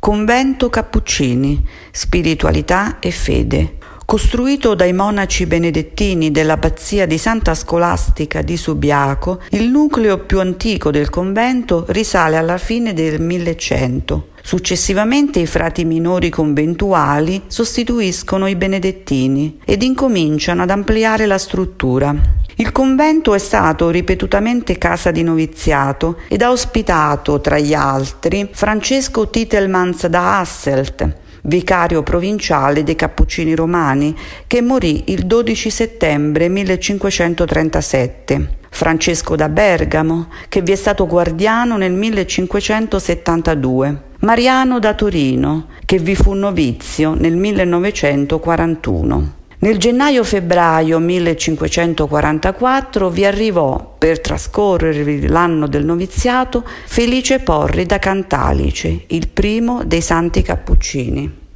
Convento Cappuccini, spiritualità e fede. Costruito dai monaci benedettini dell'abbazia di Santa Scolastica di Subiaco, il nucleo più antico del convento risale alla fine del 1100. Successivamente i frati minori conventuali sostituiscono i benedettini ed incominciano ad ampliare la struttura. Il convento è stato ripetutamente casa di noviziato ed ha ospitato, tra gli altri, Francesco Titelmans da Hasselt, vicario provinciale dei Cappuccini Romani, che morì il 12 settembre 1537. Francesco da Bergamo, che vi è stato guardiano nel 1572. Mariano da Torino, che vi fu novizio nel 1941. Nel gennaio-febbraio 1544 vi arrivò, per trascorrere l'anno del noviziato, Felice Porri da Cantalice, il primo dei santi cappuccini.